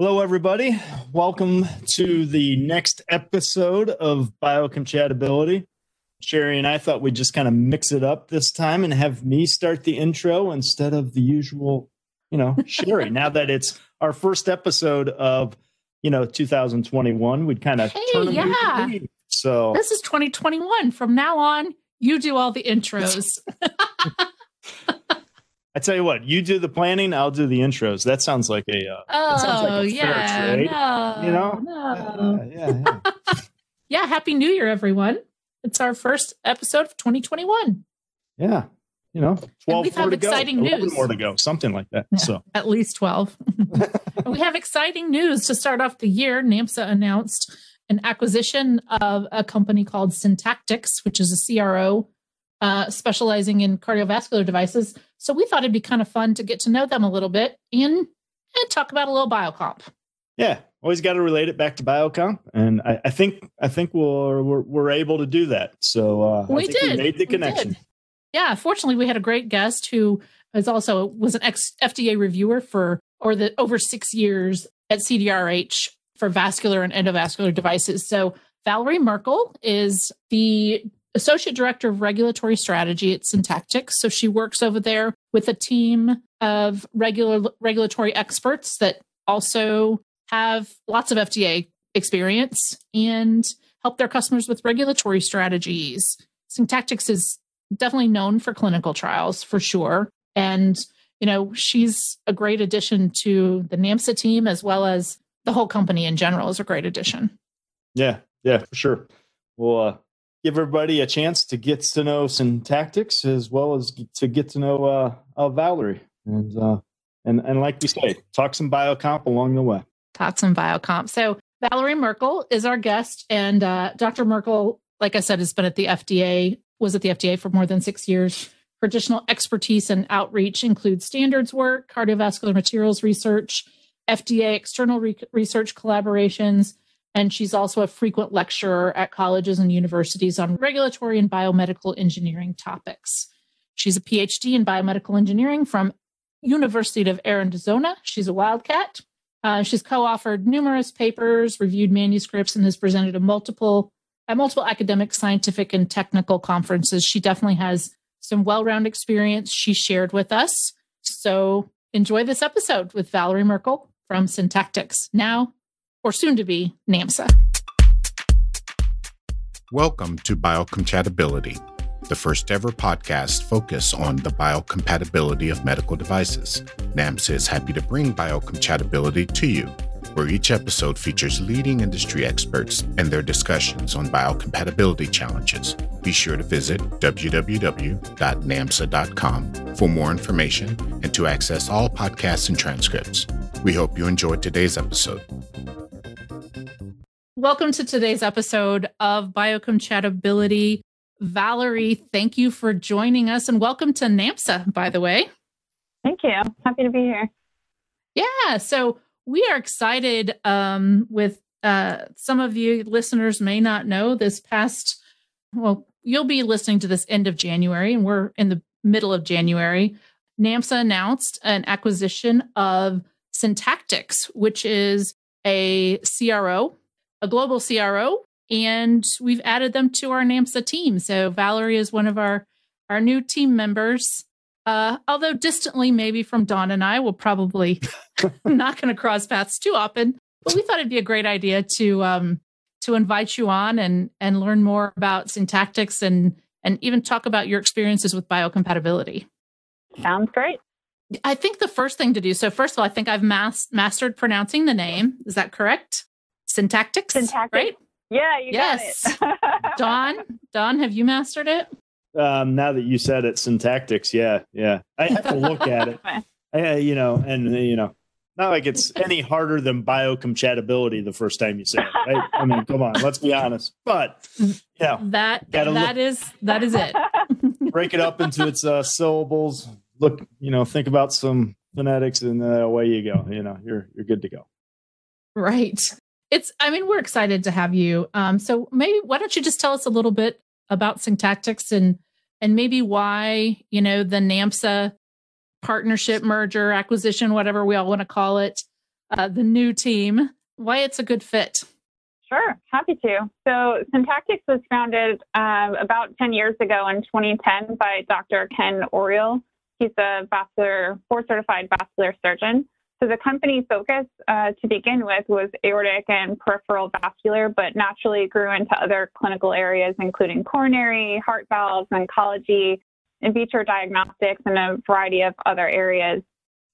Hello, everybody. Welcome to the next episode of Biocompatibility. Sherry and I thought we'd just kind of mix it up this time and have me start the intro instead of the usual, you know, Sherry. now that it's our first episode of, you know, 2021, we'd kind of Hey, turn yeah. So This is 2021. From now on, you do all the intros. I tell you what, you do the planning, I'll do the intros. That sounds like a, uh, sounds like oh, a fair yeah. No, you know? no. uh, yeah, yeah. Yeah. Happy New Year, everyone. It's our first episode of 2021. Yeah. You know, 12 we've more go. exciting news. more to go, something like that. Yeah. So, At least 12. We have exciting news to start off the year. NAMSA announced an acquisition of a company called Syntactx, which is a CRO uh, specializing in cardiovascular devices. So we thought it'd be kind of fun to get to know them a little bit and, and talk about a little biocomp. yeah, always got to relate it back to biocomp, and I, I think I think we're, we're we're able to do that. So uh, We did. we made the connection. Yeah, fortunately, we had a great guest who is also was an ex FDA reviewer for or the over six years at CDRH for vascular and endovascular devices. So Valerie Merkle is the associate director of regulatory strategy at Syntactx. So she works over there with a team of regular regulatory experts that also have lots of FDA experience and help their customers with regulatory strategies. Syntactx is definitely known for clinical trials for sure. And, you know, she's a great addition to the NAMSA team as well as the whole company in general is a great addition. Yeah, yeah, for sure. We'll uh, give everybody a chance to get to know Syntactx as well as to get to know uh, uh, Valerie, and uh, and and like we say, talk some biocomp along the way. Talks and biocomp. So Valerie Merkle is our guest. And uh, Dr. Merkle, like I said, has been at the FDA, was at the FDA for more than six years. Her additional expertise and outreach include standards work, cardiovascular materials research, FDA external re- research collaborations, and she's also a frequent lecturer at colleges and universities on regulatory and biomedical engineering topics. She's a PhD in biomedical engineering from University of Arizona. She's a wildcat. Uh, she's co-authored numerous papers, reviewed manuscripts, and has presented at multiple at multiple academic, scientific, and technical conferences. She definitely has some well-rounded experience she shared with us. So enjoy this episode with Valerie Merkle from Syntactx, now or soon to be NAMSA. Welcome to Biocompatibility, the first ever podcast focused on the biocompatibility of medical devices. NAMSA is happy to bring biocompatibility to you, where each episode features leading industry experts and their discussions on biocompatibility challenges. Be sure to visit www.namsa.com for more information and to access all podcasts and transcripts. We hope you enjoyed today's episode. Welcome to today's episode of Biocompatibility. Valerie, thank you for joining us and welcome to NAMSA, by the way. Thank you. Happy to be here. Yeah, so we are excited um, with uh, some of you listeners may not know this past, well, you'll be listening to this end of January, and we're in the middle of January. NAMSA announced an acquisition of Syntactx, which is a CRO, a global CRO, and we've added them to our NAMSA team. So Valerie is one of our our new team members. Uh, although distantly, maybe from Don and I, we'll probably not going to cross paths too often. But we thought it'd be a great idea to um, to invite you on and and learn more about Syntactx and and even talk about your experiences with biocompatibility. Sounds great. I think the first thing to do. So first of all, I think I've mas- mastered pronouncing the name. Is that correct? Syntactx, Syntactx. right? Yeah, you Yes. got it. Don, Don, have you mastered it? Um, now that you said it, Syntactx, yeah, yeah, I have to look at it. I, you know, and uh, you know, not like it's any harder than biocompatibility the first time you say it, right? I mean, come on, let's be honest. But you know, That Gotta that is that is it. break it up into its uh, syllables. Look, you know, think about some phonetics, and uh, away you go. You know, you're you're good to go. Right. It's, I mean, we're excited to have you. Um, so maybe why don't you just tell us a little bit about Syntactx and and maybe why, you know, the NAMSA partnership, merger, acquisition, whatever we all want to call it, uh, the new team, why it's a good fit. Sure, happy to. So, Syntactx was founded um, about 10 years ago in 2010 by Dr. Ken Ouriel. He's a vascular, board certified vascular surgeon. So, the company focus uh, to begin with was aortic and peripheral vascular, but naturally grew into other clinical areas, including coronary, heart valves, oncology, in vitro diagnostics, and a variety of other areas.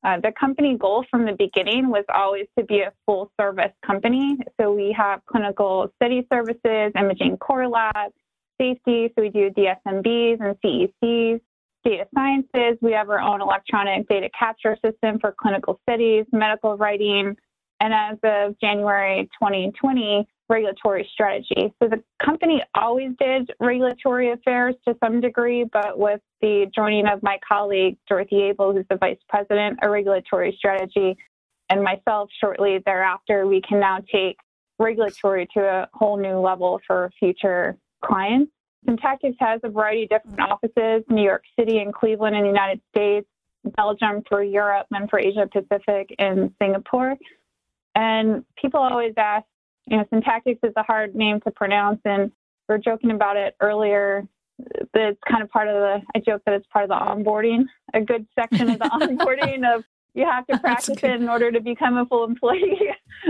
Uh, the company goal from the beginning was always to be a full service company. So we have clinical study services, imaging core lab, safety. So we do DSMBs and CECs, data sciences. We have our own electronic data capture system for clinical studies, medical writing. And as of January 2020, regulatory strategy. So the company always did regulatory affairs to some degree, but with the joining of my colleague, Dorothy Abel, who's the vice president of regulatory strategy, and myself shortly thereafter, we can now take regulatory to a whole new level for future clients. Syntactx has a variety of different offices, New York City and Cleveland in the United States, Belgium for Europe and for Asia Pacific and Singapore. And people always ask, you know, Syntactx is a hard name to pronounce, and we are joking about it earlier. That it's kind of part of the. I joke that it's part of the onboarding. A good section of the onboarding of you have to practice it in order to become a full employee.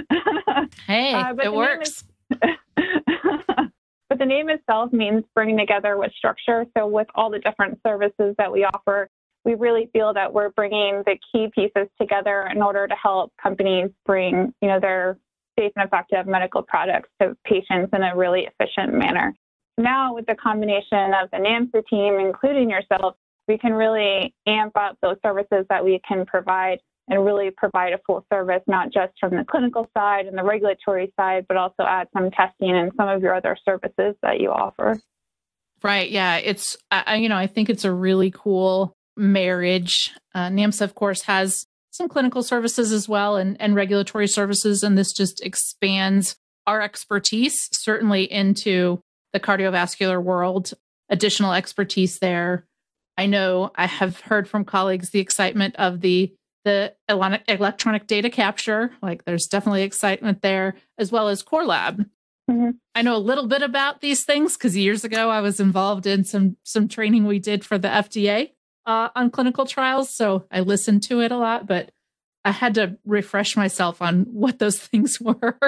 hey, uh, it works. Is, but the name itself means bringing together with structure. So with all the different services that we offer, we really feel that we're bringing the key pieces together in order to help companies bring, you know, their safe and effective medical products to patients in a really efficient manner. Now, with the combination of the NAMSA team, including yourself, we can really amp up those services that we can provide and really provide a full service, not just from the clinical side and the regulatory side, but also add some testing and some of your other services that you offer. Right. Yeah. It's, I, you know, I think it's a really cool marriage. Uh, NAMSA, of course, has some clinical services as well and, and regulatory services. And this just expands our expertise, certainly into the cardiovascular world, additional expertise there. I know I have heard from colleagues the excitement of the the electronic data capture. Like there's definitely excitement there, as well as Core Lab. Mm-hmm. I know a little bit about these things because years ago I was involved in some some training we did for the FDA uh, on clinical trials. So I listened to it a lot, but I had to refresh myself on what those things were.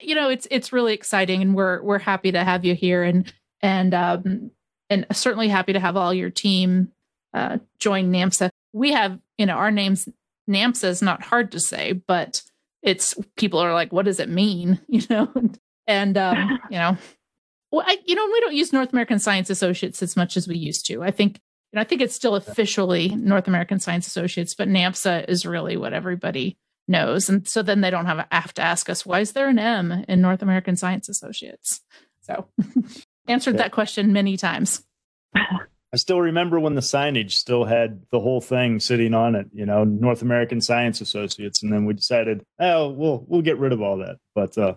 you know, it's it's really exciting, and we're we're happy to have you here, and and um, and certainly happy to have all your team uh, join NAMSA. We have, you know, our names NAMSA is not hard to say, but it's people are like, what does it mean? You know, and um, you know, well, I, you know, we don't use North American Science Associates as much as we used to. I think and I think it's still officially North American Science Associates, but NAMSA is really what everybody knows. And so then they don't have, have to ask us, why is there an M in North American Science Associates? So answered that question many times. I still remember when the signage still had the whole thing sitting on it, you know, North American Science Associates, and then we decided, oh, we'll we'll get rid of all that. But uh,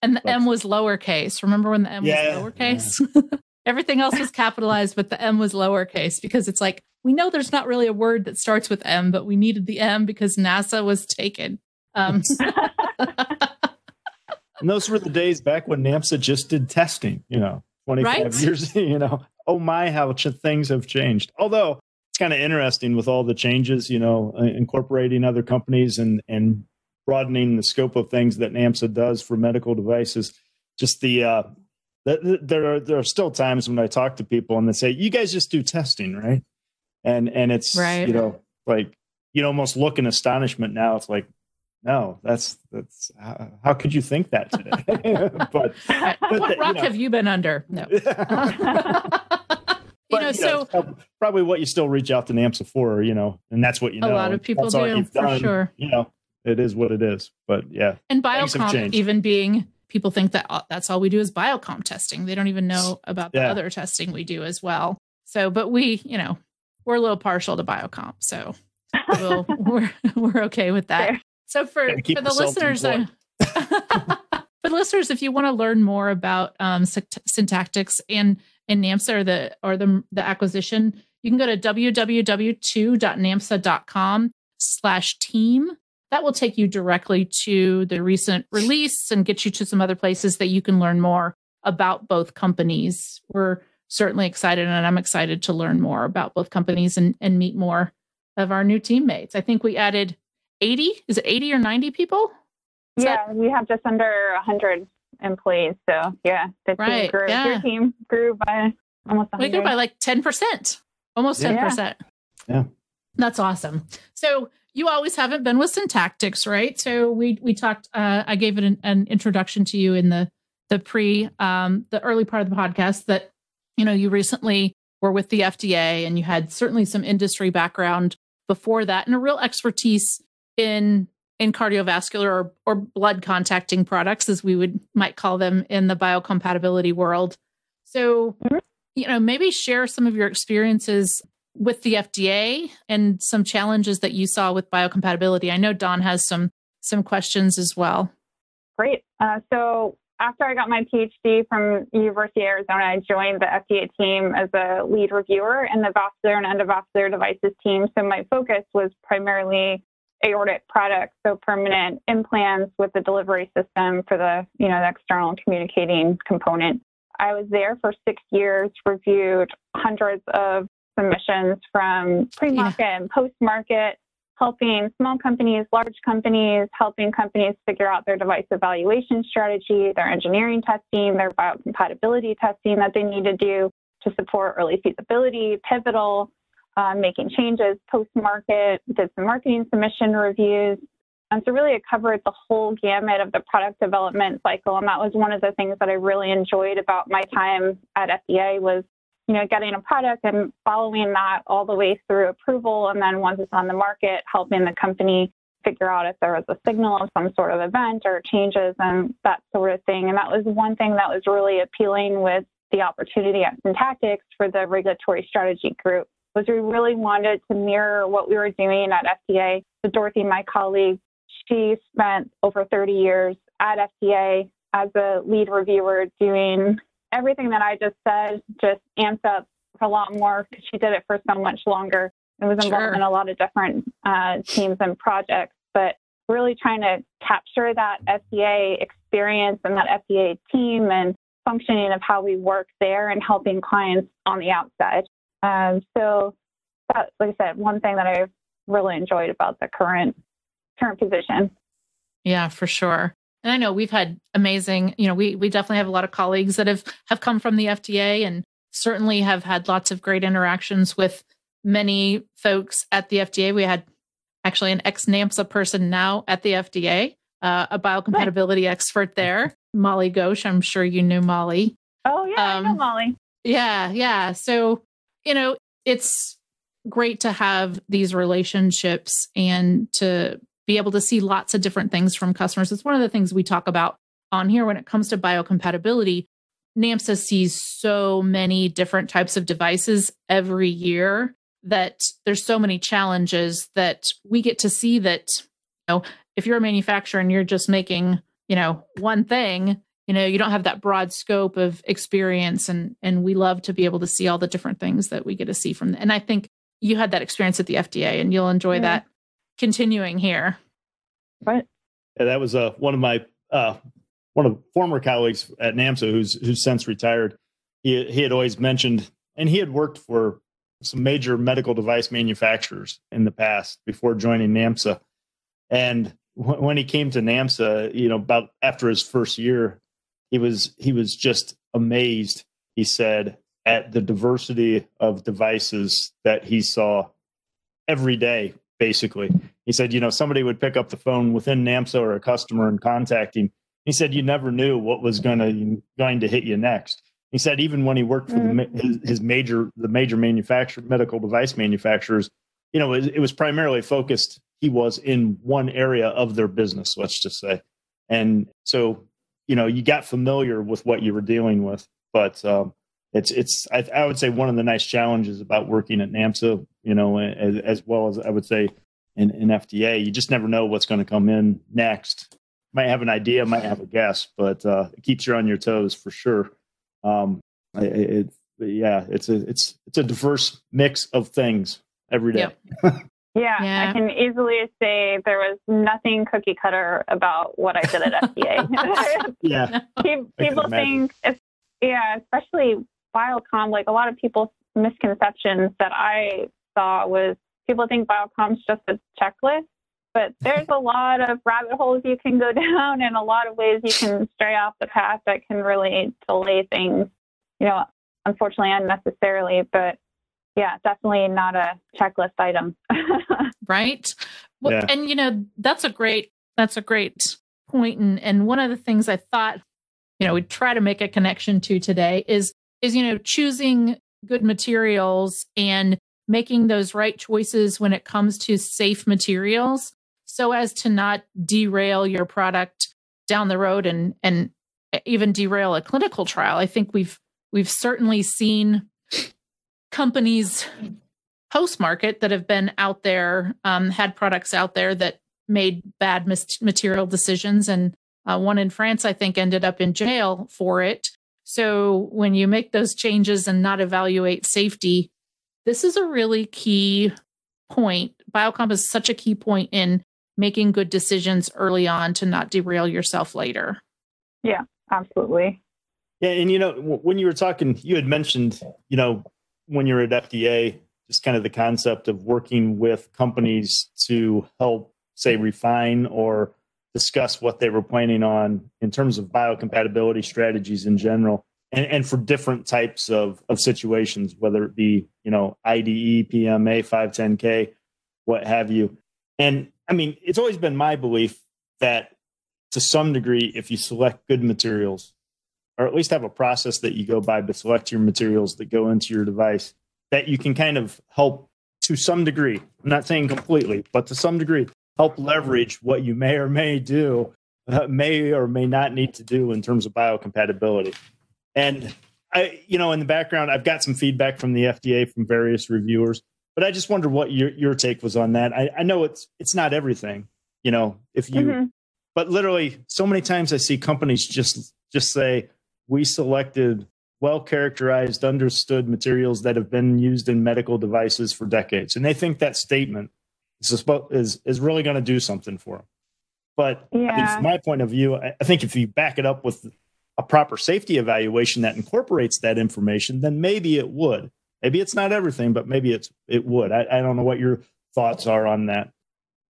and the but, M was lowercase. Remember when the M yeah, was lowercase? Yeah. Everything else was capitalized, but the M was lowercase because it's like, we know there's not really a word that starts with M, but we needed the M because NASA was taken. Um, and those were the days back when NAMSA just did testing, you know, 25 right? years, you know. Oh my, how things have changed. Although it's kind of interesting with all the changes, you know, uh, incorporating other companies and, and broadening the scope of things that NAMSA does for medical devices. Just the uh, there are there are still times when I talk to people and they say, "You guys just do testing, right?" And and it's right. you know like you almost look in astonishment now. It's like, no, that's that's how, how could you think that today? but, but, what the, rock you know. have you been under? No. you know, yeah, so probably what you still reach out to NAMSA for, you know, and that's what you know. A lot of people do, for done, sure. You know, it is what it is. But yeah, and biocomp even being people think that uh, that's all we do is biocomp testing. They don't even know about the yeah. other testing we do as well. So, but we, you know, we're a little partial to biocomp, so we'll, we're we're okay with that. So for for the listeners, uh, for the listeners, if you want to learn more about um, Syntactx and and NAMSA or the or the the acquisition, you can go to www.namsa.com slash team that will take you directly to the recent release and get you to some other places that you can learn more about both companies. We're certainly excited, and I'm excited to learn more about both companies and, and meet more of our new teammates. I think we added 80, is it 80 or 90 people? Is yeah, that- we have just under 100 employees. So yeah, the right, team grew. Yeah. Your team grew by almost 100. We grew by like 10%, almost yeah. 10%. Yeah. That's awesome. So you always haven't been with Syntactx, right? So we we talked. Uh, I gave it an, an, introduction to you in the the pre um, the early part of the podcast that you know you recently were with the FDA and you had certainly some industry background before that and a real expertise in in cardiovascular or, or blood contacting products as we would might call them in the biocompatibility world. So you know maybe share some of your experiences with the FDA and some challenges that you saw with biocompatibility. I know Don has some some questions as well. Great. Uh, so after I got my PhD from University of Arizona, I joined the FDA team as a lead reviewer in the vascular and endovascular devices team. So my focus was primarily aortic products, so permanent implants with the delivery system for the you know the external communicating component. I was there for six years, reviewed hundreds of submissions from pre-market yeah. and post-market, helping small companies, large companies, helping companies figure out their device evaluation strategy, their engineering testing, their biocompatibility testing that they need to do to support early feasibility, pivotal, uh, making changes post-market, did some marketing submission reviews. And so really it covered the whole gamut of the product development cycle. And that was one of the things that I really enjoyed about my time at FDA was you know, getting a product and following that all the way through approval. And then once it's on the market, helping the company figure out if there was a signal of some sort of event or changes and that sort of thing. And that was one thing that was really appealing with the opportunity at Syntactx for the regulatory strategy group was we really wanted to mirror what we were doing at FDA. So Dorothy, my colleague, she spent over 30 years at FDA as a lead reviewer doing everything that I just said just amps up a lot more because she did it for so much longer and was involved sure. in a lot of different uh, teams and projects. But really trying to capture that FDA experience and that FDA team and functioning of how we work there and helping clients on the outside. Um, so, that, like I said, one thing that I've really enjoyed about the current current position. Yeah, for sure. And I know we've had amazing, you know, we we definitely have a lot of colleagues that have have come from the FDA and certainly have had lots of great interactions with many folks at the FDA. We had actually an ex NAMSA person now at the FDA, uh, a biocompatibility right. expert there, Molly Ghosh. I'm sure you knew Molly. Oh yeah, um, I know um, Molly. Yeah, yeah. So you know, it's great to have these relationships and to be able to see lots of different things from customers. It's one of the things we talk about on here when it comes to biocompatibility. NAMSA sees so many different types of devices every year that there's so many challenges that we get to see that you know if you're a manufacturer and you're just making you know one thing you know you don't have that broad scope of experience and and we love to be able to see all the different things that we get to see from and i think you had that experience at the fda and you'll enjoy yeah. that continuing here. Right. Yeah, that was uh, one of my uh, one of former colleagues at NAMSA who's who's since retired. He he had always mentioned, and he had worked for some major medical device manufacturers in the past before joining NAMSA. And when he came to NAMSA, you know, about after his first year, he was he was just amazed. He said at the diversity of devices that he saw every day basically. He said, you know, somebody would pick up the phone within NAMSA or a customer and contact him. He said, you never knew what was going to going to hit you next. He said, even when he worked for the, mm. his, his, major the major manufacturer medical device manufacturers, you know, it, it was primarily focused. He was in one area of their business, let's just say, and so you know, you got familiar with what you were dealing with. But um, it's it's I, I, would say one of the nice challenges about working at NAMSA, you know, as, as well as I would say in, in FDA, you just never know what's going to come in next. Might have an idea, might have a guess, but uh, it keeps you on your toes for sure. Um, it, it, yeah, it's a it's it's a diverse mix of things every day. Yep. Yeah, yeah, I can easily say there was nothing cookie cutter about what I did at FDA. yeah. People think, yeah, especially biocomp, like a lot of people's misconceptions that I saw was people think biocomp's just a checklist, but there's a lot of rabbit holes you can go down and a lot of ways you can stray off the path that can really delay things, you know, unfortunately unnecessarily. But yeah, definitely not a checklist item. right. Well, yeah. And you know, that's a great that's a great point. And and one of the things I thought, you know, we'd try to make a connection to today is is, you know, choosing good materials and making those right choices when it comes to safe materials so as to not derail your product down the road and and even derail a clinical trial. I think we've we've certainly seen companies post market that have been out there, um, had products out there that made bad material decisions. And uh, one in France, I think, ended up in jail for it. So when you make those changes and not evaluate safety, this is a really key point. Biocomp is such a key point in making good decisions early on to not derail yourself later. Yeah, absolutely. Yeah, and you know, when you were talking, you had mentioned, you know, when you're at FDA, just kind of the concept of working with companies to help, say, refine or discuss what they were planning on in terms of biocompatibility strategies in general. And, and for different types of, of situations, whether it be, you know, IDE, PMA, 510K, what have you. And I mean, it's always been my belief that to some degree, if you select good materials, or at least have a process that you go by to select your materials that go into your device that you can kind of help to some degree. I'm not saying completely, but to some degree, help leverage what you may or may do, uh, may or may not need to do in terms of biocompatibility. And I, you know, in the background, I've got some feedback from the FDA from various reviewers, but I just wonder what your your take was on that. I, I know it's it's not everything, you know, if you, mm-hmm. but literally, so many times I see companies just just say, we selected well characterized, understood materials that have been used in medical devices for decades. And they think that statement is, is, is really going to do something for them. But yeah. From my point of view, I think if you back it up with a proper safety evaluation that incorporates that information, then maybe it would. Maybe it's not everything, but maybe it's it would. I, I don't know what your thoughts are on that.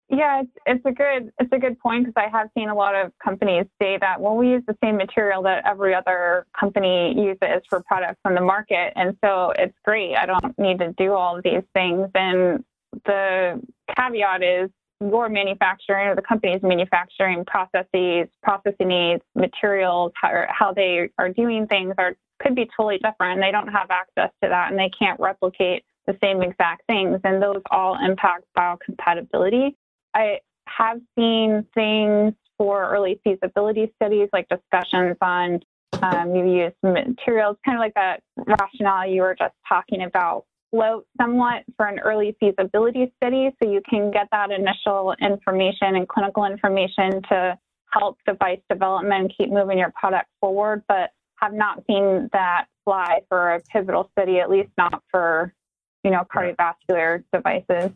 Yeah, it's, it's a good it's a good point because I have seen a lot of companies say that well we use the same material that every other company uses for products on the market, and so it's great. I don't need to do all of these things. And the caveat is your manufacturing or the company's manufacturing processes, processing needs, materials, how, how they are doing things are could be totally different. They don't have access to that, and they can't replicate the same exact things, and those all impact biocompatibility. I have seen things for early feasibility studies, like discussions on um, you use materials, kind of like that rationale you were just talking about, float somewhat for an early feasibility study. So you can get that initial information and clinical information to help device development and keep moving your product forward, but have not seen that fly for a pivotal study, at least not for, you know, cardiovascular devices.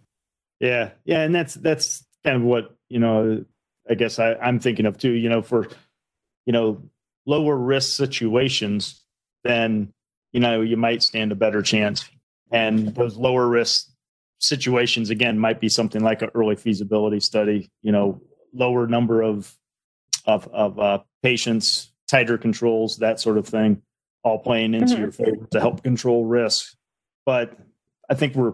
Yeah, yeah, and that's that's kind of what you know i guess I, i'm thinking of too you know for you know lower risk situations then you know you might stand a better chance and those lower risk situations again might be something like an early feasibility study you know lower number of of of uh, patients tighter controls that sort of thing all playing into mm-hmm. your favor to help control risk but i think we're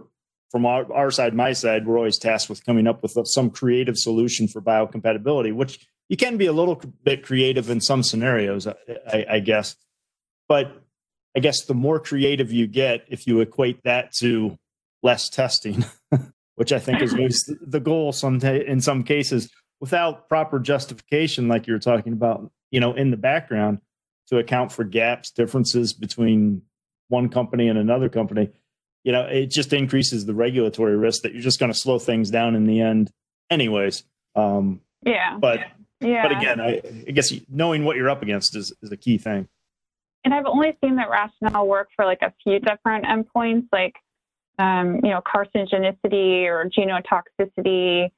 from our, our side, my side, we're always tasked with coming up with some creative solution for biocompatibility, which you can be a little bit creative in some scenarios, I, I guess. But I guess the more creative you get, if you equate that to less testing, which I think is the goal some in some cases, without proper justification, like you're talking about, you know, in the background to account for gaps, differences between one company and another company you know, it just increases the regulatory risk that you're just going to slow things down in the end, anyways. Um, yeah. But yeah. But again, I, I guess knowing what you're up against is is a key thing. And I've only seen that rationale work for like a few different endpoints, like um, you know, carcinogenicity or genotoxicity.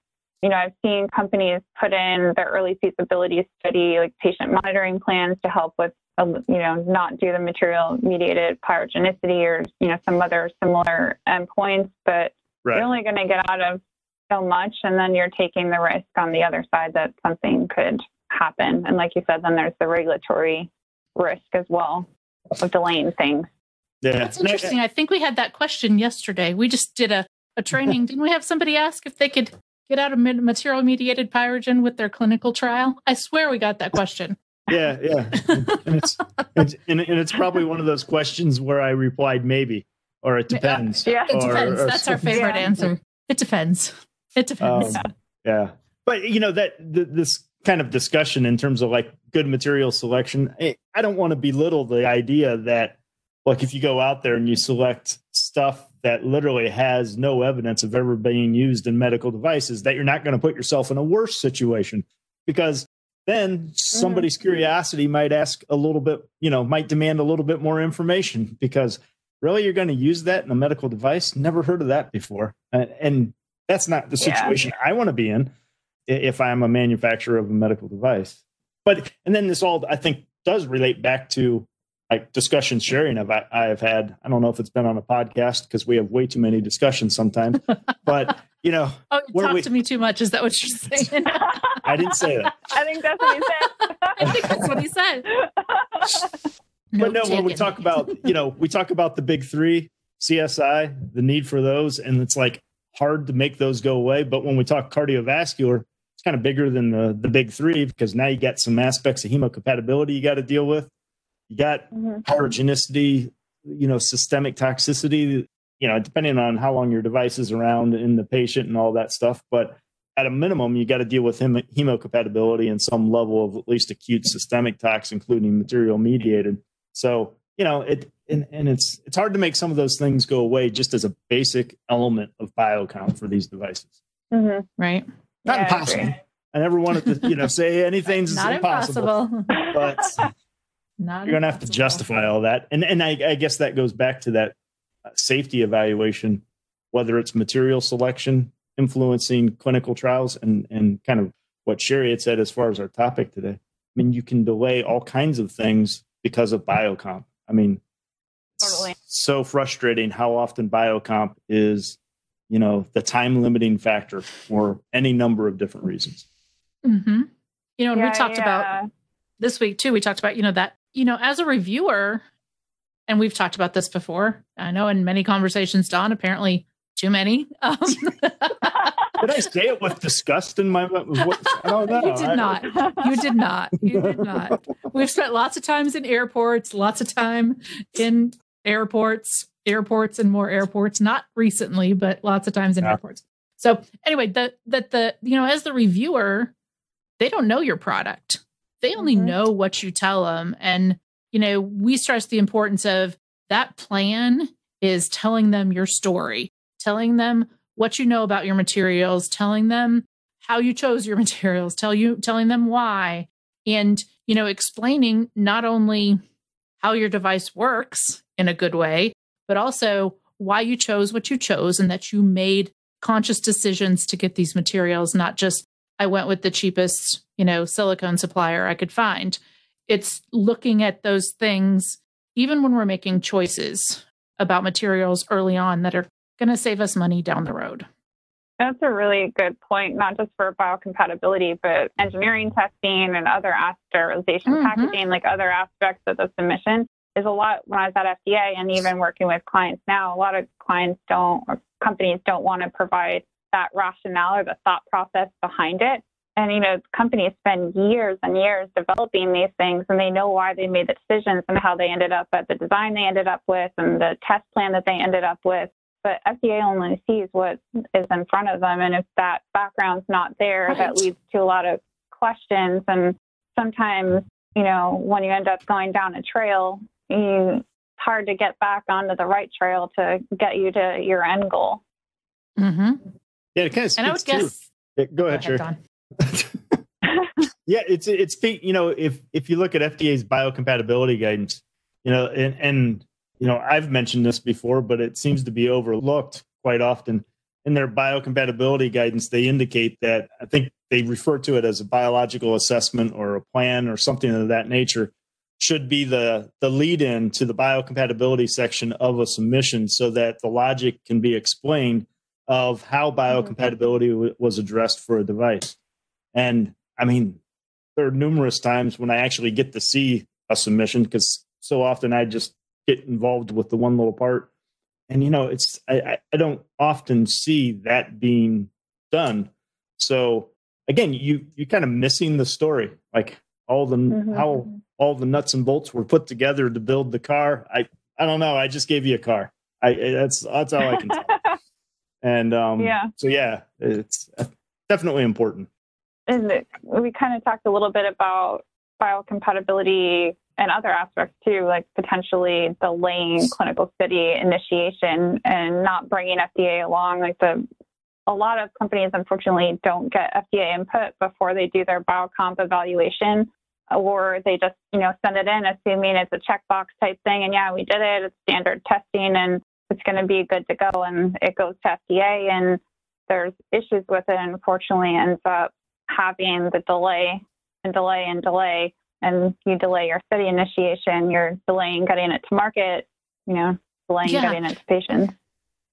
You know, I've seen companies put in their early feasibility study, like patient monitoring plans to help with, you know, not do the material mediated pyrogenicity or, you know, some other similar endpoints, but right. you're only going to get out of so much. And then you're taking the risk on the other side that something could happen. And like you said, then there's the regulatory risk as well of delaying things. Yeah. That's interesting. I think we had that question yesterday. We just did a, a training. Didn't we have somebody ask if they could get out of material mediated pyrogen with their clinical trial? I swear we got that question. Yeah, yeah. and, it's, it's and, and, it's probably one of those questions where I replied maybe or it depends. Yeah, it depends. Or, That's our favorite yeah. answer. It depends. It depends. Um, yeah. But you know that the, this kind of discussion in terms of like good material selection, I, I don't want to belittle the idea that like if you go out there and you select stuff that literally has no evidence of ever being used in medical devices, that you're not going to put yourself in a worse situation because then somebody's mm-hmm. curiosity might ask a little bit, you know, might demand a little bit more information because really you're going to use that in a medical device? Never heard of that before. And that's not the situation yeah. I want to be in if I'm a manufacturer of a medical device. But, and then this all, I think, does relate back to like discussions Sherry and I've, I've had. I don't know if it's been on a podcast because we have way too many discussions sometimes. but you know, oh, you talk we, to me too much. Is that what you're saying? I didn't say that. I think that's what he said. I think that's what he said. No but no, when we talk about you know, we talk about the big three, CSI, the need for those, and it's like hard to make those go away. But when we talk cardiovascular, it's kind of bigger than the the big three because now you got some aspects of hemocompatibility you got to deal with you got mm-hmm. heterogeneity, you know, systemic toxicity, you know, depending on how long your device is around in the patient and all that stuff. But at a minimum, you got to deal with hem- hemocompatibility and some level of at least acute systemic tox, including material mediated. So, you know, it and, and it's it's hard to make some of those things go away just as a basic element of biocomp for these devices. Mm-hmm. Right. Not yeah, impossible. I, I, never wanted to, you know, say anything's Not impossible, impossible. but not You're going to have to justify all that, and and I, I guess that goes back to that safety evaluation, whether it's material selection influencing clinical trials, and and kind of what Sherry had said as far as our topic today. I mean, you can delay all kinds of things because of biocomp. I mean, totally. so frustrating how often biocomp is, you know, the time limiting factor for any number of different reasons. Mm-hmm. You know, and yeah, we talked yeah. about this week too. We talked about you know that you know, as a reviewer, and we've talked about this before, I know in many conversations, Don, apparently too many. Um, did I say it with disgust in my? What, I don't know. You did not. You did not. You did not. We've spent lots of times in airports, lots of time in airports, airports, and more airports. Not recently, but lots of times in yeah. airports. So anyway, that that the you know as the reviewer, they don't know your product. They only mm-hmm. know what you tell them. And, you know, we stress the importance of that plan is telling them your story, telling them what you know about your materials, telling them how you chose your materials, tell you telling them why and, you know, explaining not only how your device works in a good way, but also why you chose what you chose and that you made conscious decisions to get these materials, not just I went with the cheapest, you know, silicone supplier I could find. It's looking at those things, even when we're making choices about materials early on that are going to save us money down the road. That's a really good point, not just for biocompatibility, but engineering testing and other sterilization mm-hmm. packaging, like other aspects of the submission. Is a lot when I was at FDA and even working with clients now, a lot of clients don't or companies don't want to provide that rationale or the thought process behind it. And, you know, companies spend years and years developing these things and they know why they made the decisions and how they ended up at the design they ended up with and the test plan that they ended up with. But FDA only sees what is in front of them. And if that background's not there, right. that leads to a lot of questions. And sometimes, you know, when you end up going down a trail, you, it's hard to get back onto the right trail to get you to your end goal. Mm-hmm. Yeah, it kind of. And I would guess. Yeah, go ahead, go ahead yeah, it's it's you know if if you look at FDA's biocompatibility guidance, you know, and and you know, I've mentioned this before, but it seems to be overlooked quite often. In their biocompatibility guidance, they indicate that I think they refer to it as a biological assessment or a plan or something of that nature should be the the lead in to the biocompatibility section of a submission so that the logic can be explained of how mm-hmm. biocompatibility w- was addressed for a device and i mean there are numerous times when i actually get to see a submission because so often i just get involved with the one little part and you know it's i i don't often see that being done so again you you kind of missing the story like all the mm-hmm. how all the nuts and bolts were put together to build the car. I I don't know. I just gave you a car. I that's that's all I can tell. and um, yeah. So yeah, it's definitely important. And we kind of talked a little bit about biocompatibility and other aspects too, like potentially delaying clinical study initiation and not bringing FDA along. Like the a lot of companies unfortunately don't get FDA input before they do their biocomp evaluation or they just you know send it in assuming it's a checkbox type thing and yeah we did it it's standard testing and it's going to be good to go and it goes to fda and there's issues with it unfortunately ends up having the delay and delay and delay and you delay your study initiation you're delaying getting it to market you know delaying yeah. getting it to patients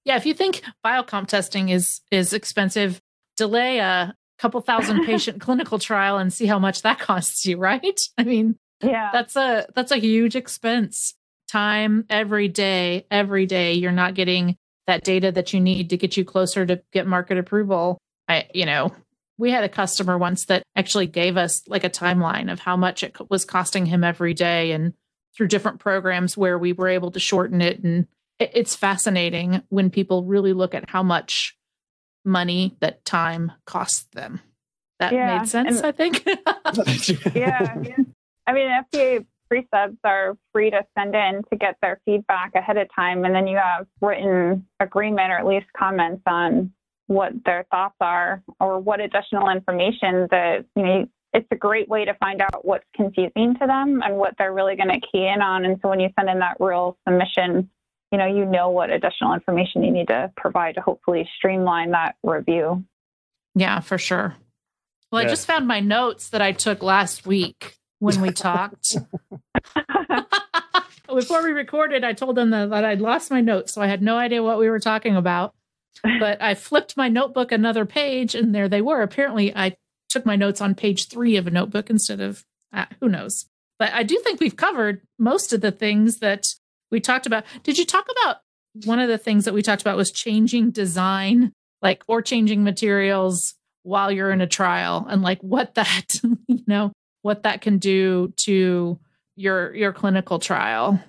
yeah if you think biocomp testing is is expensive delay a couple thousand patient clinical trial and see how much that costs you, right? I mean, yeah. That's a that's a huge expense. Time every day, every day you're not getting that data that you need to get you closer to get market approval. I you know, we had a customer once that actually gave us like a timeline of how much it was costing him every day and through different programs where we were able to shorten it and it's fascinating when people really look at how much money that time costs them. That yeah. made sense, and, I think. yeah. I mean, FDA pre-subs are free to send in to get their feedback ahead of time. And then you have written agreement or at least comments on what their thoughts are or what additional information that, you know, it's a great way to find out what's confusing to them and what they're really going to key in on. And so when you send in that real submission you know, you know what additional information you need to provide to hopefully streamline that review. Yeah, for sure. Well, yeah. I just found my notes that I took last week when we talked. Before we recorded, I told them that, that I'd lost my notes, so I had no idea what we were talking about. But I flipped my notebook another page, and there they were. Apparently, I took my notes on page three of a notebook instead of uh, who knows. But I do think we've covered most of the things that we talked about did you talk about one of the things that we talked about was changing design like or changing materials while you're in a trial and like what that you know what that can do to your your clinical trial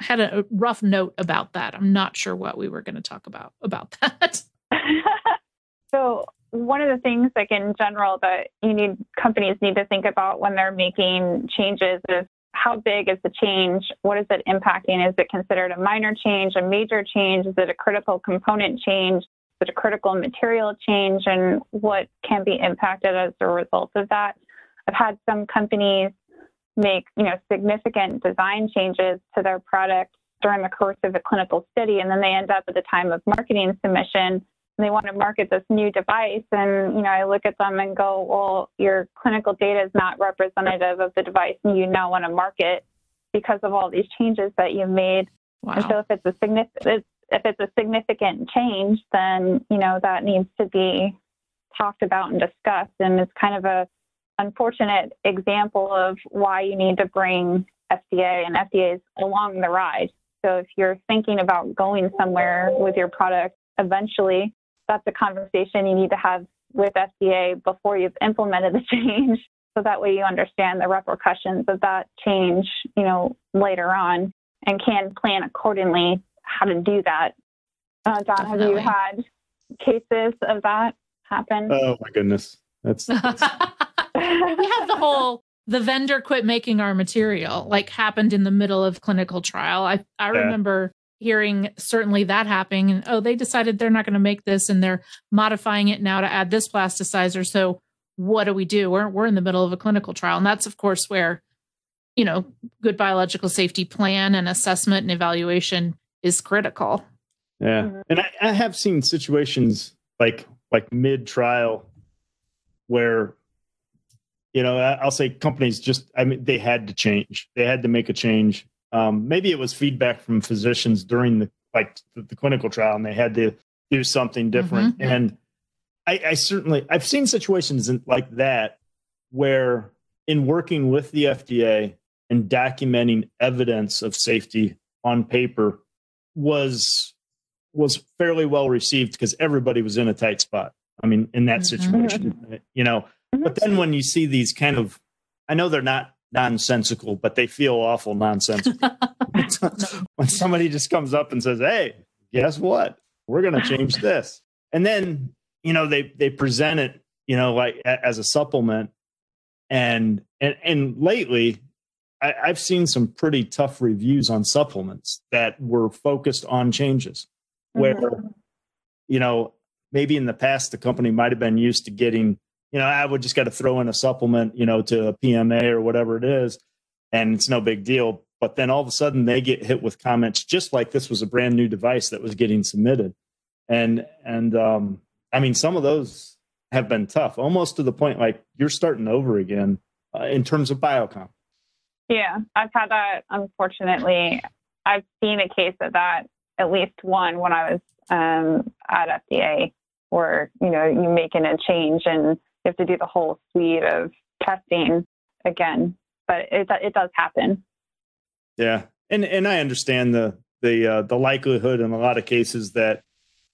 had a rough note about that i'm not sure what we were going to talk about about that so one of the things like in general that you need companies need to think about when they're making changes is how big is the change? What is it impacting? Is it considered a minor change, a major change? Is it a critical component change? Is it a critical material change? And what can be impacted as a result of that? I've had some companies make, you know, significant design changes to their product during the course of a clinical study, and then they end up at the time of marketing submission they want to market this new device and you know i look at them and go well your clinical data is not representative of the device and you now want to market because of all these changes that you've made wow. and so if it's a significant if it's a significant change then you know that needs to be talked about and discussed and it's kind of a unfortunate example of why you need to bring fda and fda's along the ride so if you're thinking about going somewhere with your product eventually that's a conversation you need to have with FDA before you've implemented the change. So that way you understand the repercussions of that change, you know, later on and can plan accordingly how to do that. Uh, John, Definitely. have you had cases of that happen? Oh my goodness. That's, that's... we have the whole the vendor quit making our material like happened in the middle of clinical trial. I I yeah. remember hearing certainly that happening and oh they decided they're not going to make this and they're modifying it now to add this plasticizer so what do we do we're, we're in the middle of a clinical trial and that's of course where you know, good biological safety plan and assessment and evaluation is critical. Yeah. Mm-hmm. And I, I have seen situations like like mid trial where you know i'll say companies just i mean they had to change. They had to make a change. Um, maybe it was feedback from physicians during the like the, the clinical trial and they had to do something different. Mm-hmm. and I, I, certainly i've seen situations in, like that where in working with the fda and documenting evidence of safety on paper was was fairly well received because everybody was in a tight spot i mean in that mm-hmm. situation you know mm-hmm. but then when you see these kind of i know they're not nonsensical, but they feel awful nonsensical. when somebody just comes up and says, "Hey, guess what? We're going to change this," and then you know they they present it, you know, like as a supplement, and and and lately. I, I've seen some pretty tough reviews on supplements that were focused on changes, where mm-hmm. you know maybe in the past the company might have been used to getting you know, I would just got to throw in a supplement, you know, to a PMA or whatever it is, and it's no big deal. But then all of a sudden they get hit with comments just like this was a brand new device that was getting submitted. And and um I mean some of those have been tough, almost to the point like you're starting over again uh, in terms of biocomp. Yeah, I've had that unfortunately. I've seen a case of that, at least one when I was um, at FDA, where you know you making a change and you have to do the whole suite of testing again. But it it does happen. Yeah, and and I understand the the uh, the likelihood in a lot of cases that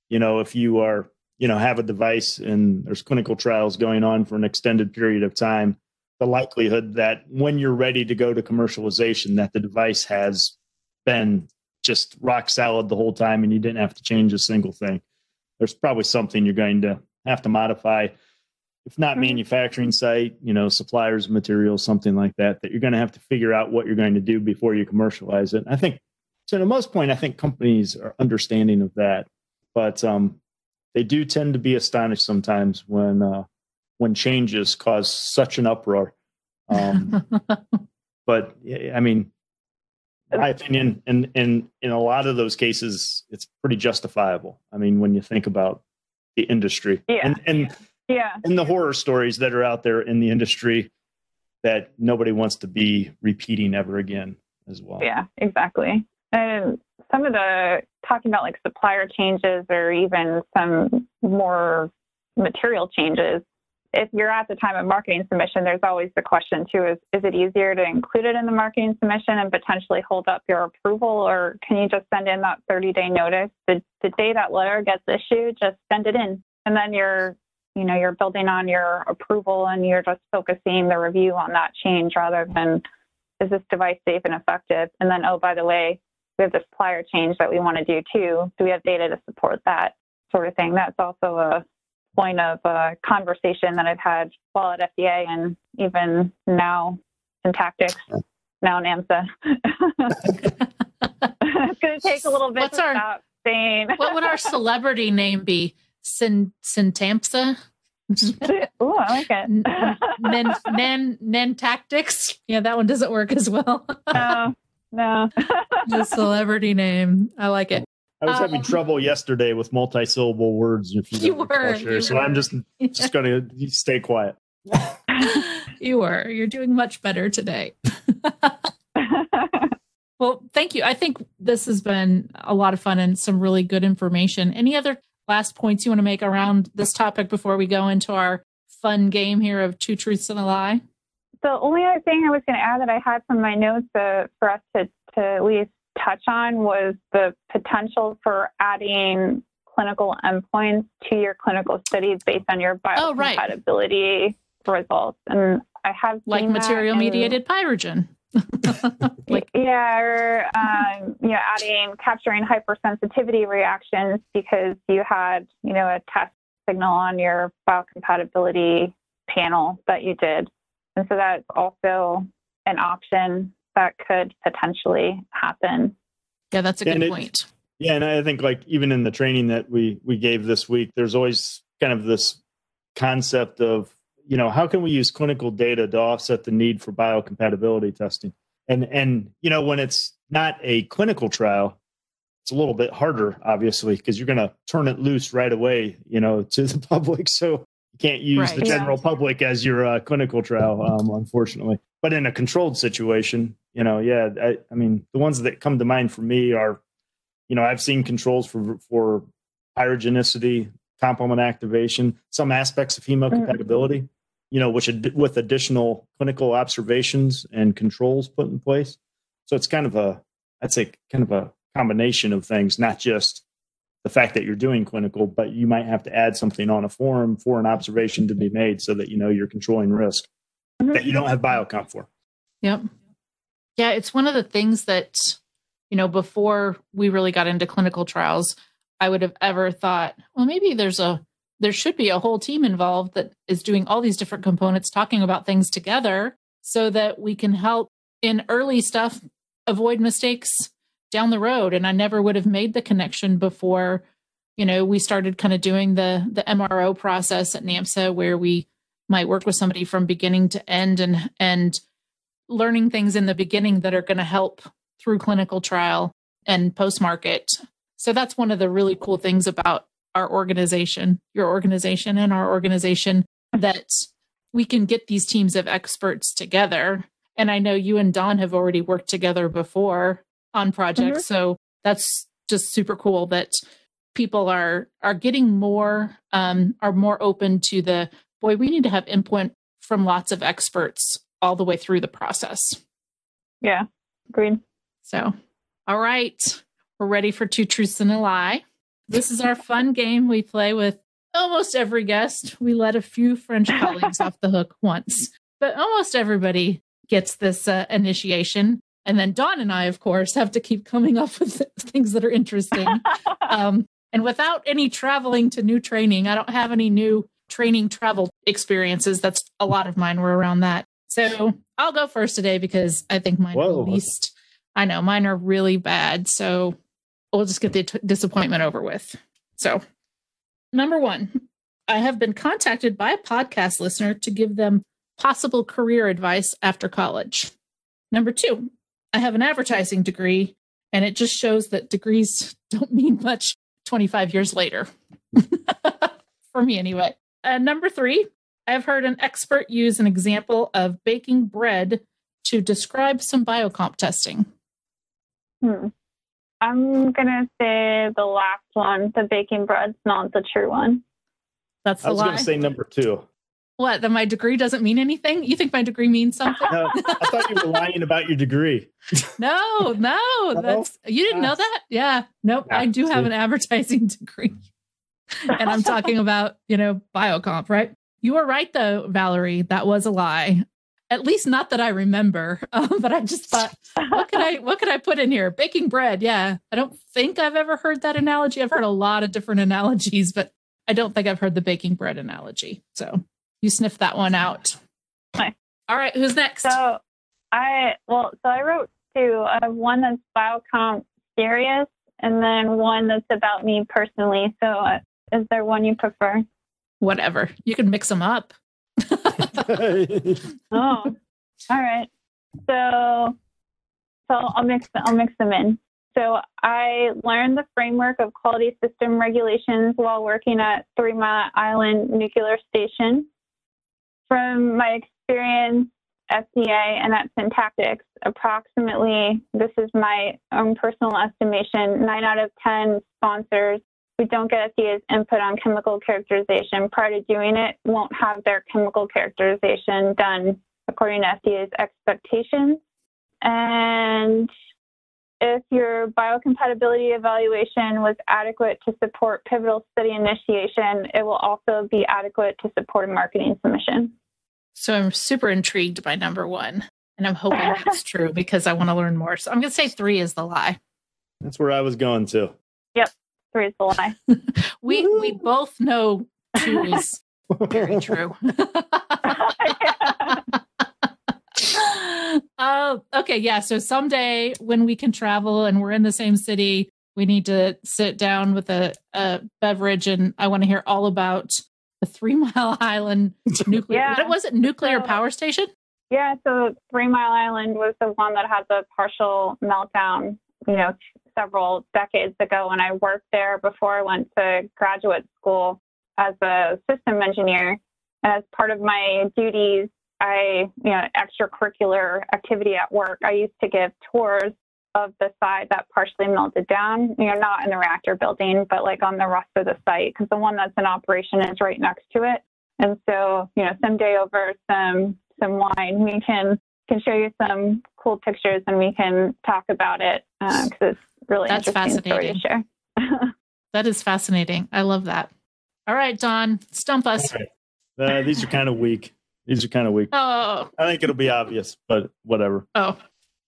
you know if you are you know have a device and there's clinical trials going on for an extended period of time the likelihood that when you're ready to go to commercialization that the device has been just rock solid the whole time and you didn't have to change a single thing there's probably something you're going to have to modify if not mm-hmm. manufacturing site, you know, suppliers of materials, something like that, that you're going to have to figure out what you're going to do before you commercialize it. I think, so to most point, I think companies are understanding of that, but um, they do tend to be astonished sometimes when uh, when changes cause such an uproar. Um, but I mean, in my opinion, and in in a lot of those cases, it's pretty justifiable. I mean, when you think about the industry, yeah. and and yeah. And the horror stories that are out there in the industry that nobody wants to be repeating ever again as well. Yeah exactly. And some of the talking about like supplier changes or even some more material changes if you're at the time of marketing submission there's always the question too is is it easier to include it in the marketing submission and potentially hold up your approval? Or can you just send in that 30 day notice? The, the day that letter gets issued just send it in. And then you're you know you're building on your approval and you're just focusing the review on that change rather than is this device safe and effective? And then oh by the way we have the supplier change that we want to do too. Do we have data to support that sort of thing? That's also a point of uh, conversation that i've had while at fda and even now Syntactx now NAMSA it's going to take a little bit What's to our, stop saying. what would our celebrity name be Syntampsa. oh, I like it. Nen, nen, nen tactics. Yeah, that one doesn't work as well. no, no. the celebrity name. I like it. I was um, having trouble yesterday with multi-syllable words. If you, you were, you so. I'm just just going to stay quiet. you were. You're doing much better today. well, thank you. I think this has been a lot of fun and some really good information. Any other last points you want to make around this topic before we go into our fun game here of two truths and a lie? The only other thing I was going to add that I had from my notes uh, for us to, to at least touch on was the potential for adding clinical endpoints to your clinical studies based on your biocompatibility oh, right. results. And I have like material mediated pyrogen. like, yeah, or um, you know, adding capturing hypersensitivity reactions because you had you know a test signal on your biocompatibility panel that you did, and so that's also an option that could potentially happen. Yeah, that's a good point. Yeah, and I think like even in the training that we we gave this week, there's always kind of this concept of you know, how can we use clinical data to offset the need for biocompatibility testing? And and you know when it's not a clinical trial, it's a little bit harder, obviously, because you're going to turn it loose right away, you know, to the public. So you can't use Right. the general public as your uh, clinical trial, um, unfortunately. But in a controlled situation, you know, yeah, I, I mean, the ones that come to mind for me are, you know, I've seen controls for for pyrogenicity, complement activation, some aspects of hemocompatibility, you know, which ad- with additional clinical observations and controls put in place. So it's kind of a, I'd say, kind of a combination of things, not just the fact that you're doing clinical, but you might have to add something on a form for an observation to be made so that you know you're controlling risk mm-hmm. that you don't have biocomp for. Yep. Yeah, it's one of the things that, you know, before we really got into clinical trials, I would have ever thought, well, maybe there's a there should be a whole team involved that is doing all these different components talking about things together so that we can help in early stuff avoid mistakes down the road and I never would have made the connection before you know we started kind of doing the the MRO process at NAMSA where we might work with somebody from beginning to end and and learning things in the beginning that are going to help through clinical trial and post market. So that's one of the really cool things about our organization, your organization and our organization that we can get these teams of experts together. And I know you and Don have already worked together before on projects. So that's just super cool that people are are getting more um are more open to the boy we need to have input from lots of experts all the way through the process. Yeah, agreed. So, all right, we're ready for two truths and a lie. This is our fun game we play with almost every guest. We let a few French colleagues off the hook once, but almost everybody gets this uh, initiation. And then Don and I, of course, have to keep coming up with things that are interesting. Um, and without any traveling to new training, I don't have any new training travel experiences. That's a lot of mine were around that. So I'll go first today because I think mine are Whoa. the least. I know mine are really bad. So we'll just get the t- disappointment over with. So, number one, I have been contacted by a podcast listener to give them possible career advice after college. Number two, I have an advertising degree, and it just shows that degrees don't mean much 25 years later. For me, anyway. Uh, number three, I've heard an expert use an example of baking bread to describe some biocomp testing. Hmm. I'm gonna say the last one, the baking bread's not the true one. That's I the was going lie. to say number two. what? That my degree doesn't mean anything? You think my degree means something? No, I thought you were lying about your degree. No, no, that's you didn't know that? Yeah. Nope. Ah, I do have an advertising degree. and I'm talking about, you know, biocomp, right? You were right though, Valerie. That was a lie. At least not that I remember. Um, but I just thought, what could I what could I put in here? Baking bread. Yeah. I don't think I've ever heard that analogy. I've heard a lot of different analogies, but I don't think I've heard the baking bread analogy. So you sniffed that one out. All right, who's next? So I well, so I wrote two. I have one that's biocomp serious, and then one that's about me personally. So uh, is there one you prefer? Whatever. You can mix them up. Oh, all right. So, so I'll mix I'll mix them in. So I learned the framework of quality system regulations while working at Three Mile Island Nuclear Station. From my experience, FDA and at Syntactx, approximately this is my own personal estimation. Nine out of ten sponsors we don't get FDA's input on chemical characterization prior to doing it, won't have their chemical characterization done according to FDA's expectations. And if your biocompatibility evaluation was adequate to support pivotal study initiation, it will also be adequate to support a marketing submission. So I'm super intrigued by number one. And I'm hoping that's true because I want to learn more. So I'm going to say three is the lie. That's where I was going to. Three is the lie. We we both know two is very true. Oh, okay. Yeah. So someday when we can travel and we're in the same city, we need to sit down with a, a beverage and I want to hear all about the Three Mile Island nuclear. Yeah. What was it? Nuclear So- power station? Yeah, so Three Mile Island was the one that had the partial meltdown, you know, several decades ago when I worked there before I went to graduate school as a system engineer. And as part of my duties, I, you know, extracurricular activity at work, I used to give tours of the side that partially melted down, you know, not in the reactor building, but like on the rest of the site, because the one that's in operation is right next to it. And so, you know, someday over some some wine, we can can show you some cool pictures and we can talk about it because uh, it's really That's fascinating. story to share. that is fascinating. I love that. All right, Don, stump us. Right. Uh, these are kind of weak. These are kind of weak. Oh, I think it'll be obvious, but whatever. oh,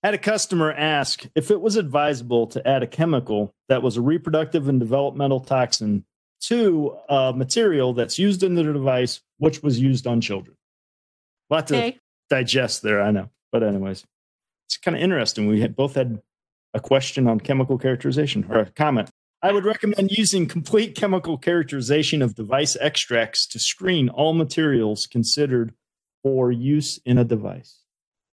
Had a customer ask if it was advisable to add a chemical that was a reproductive and developmental toxin to a material that's used in the device, which was used on children. A lot to okay. digest there, I know. But, anyways, it's kind of interesting. We had both had a question on chemical characterization or a comment. I would recommend using complete chemical characterization of device extracts to screen all materials considered for use in a device.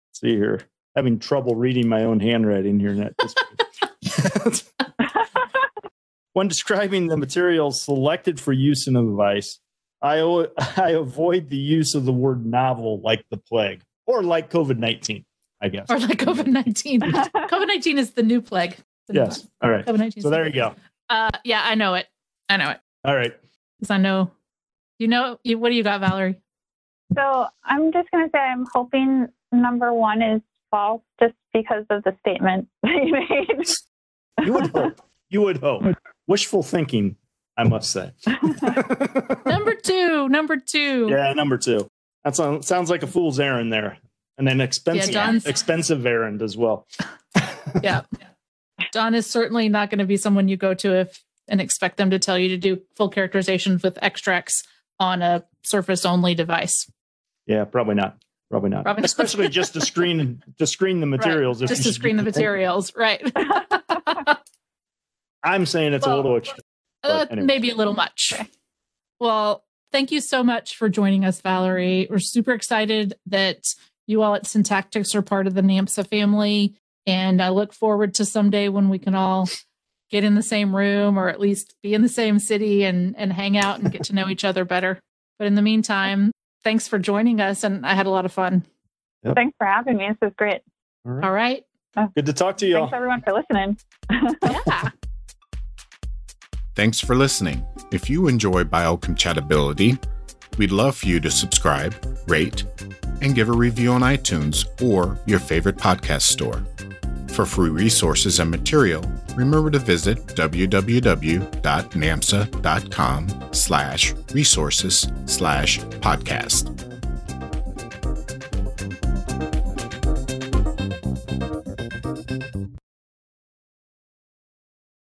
Let's see here, having trouble reading my own handwriting here. Net when describing the materials selected for use in a device, I, I avoid the use of the word novel like the plague or like COVID 19, I guess. Or like COVID 19. COVID 19 is the new plague. The new Yes. All right. COVID-19 So there you go. Uh, yeah, I know it. I know it All right. because I know. You know, you, what do you got, Valerie? So I'm just going to say I'm hoping number one is false just because of the statement that you made. You would hope. You would hope. Wishful thinking, I must say. Number two. Number two. yeah, number two. That sounds, sounds like a fool's errand there. And an expensive, John's- expensive errand as well. yeah. Don is certainly not going to be someone you go to if and expect them to tell you to do full characterizations with extracts on a surface only device. Yeah, probably not. Probably not. Probably not. Especially just to screen to screen the materials. if Just to screen the be- materials, right? I'm saying it's a little. ex- Uh, anyways. maybe a little much. Well, thank you so much for joining us, Valerie. We're super excited that you all at Syntactx are part of the NAMSA family. And I look forward to someday when we can all get in the same room or at least be in the same city and, and hang out and get to know each other better. But in the meantime, thanks for joining us. And I had a lot of fun. Thanks for having me. This is great. All right. All right. Uh, Good to talk to you. Thanks everyone for listening. Yeah. Thanks for listening. If you enjoy biocompatibility, we'd love for you to subscribe, rate, and give a review on iTunes or your favorite podcast store. For free resources and material, remember to visit www.namsa.com slash resources slash podcast.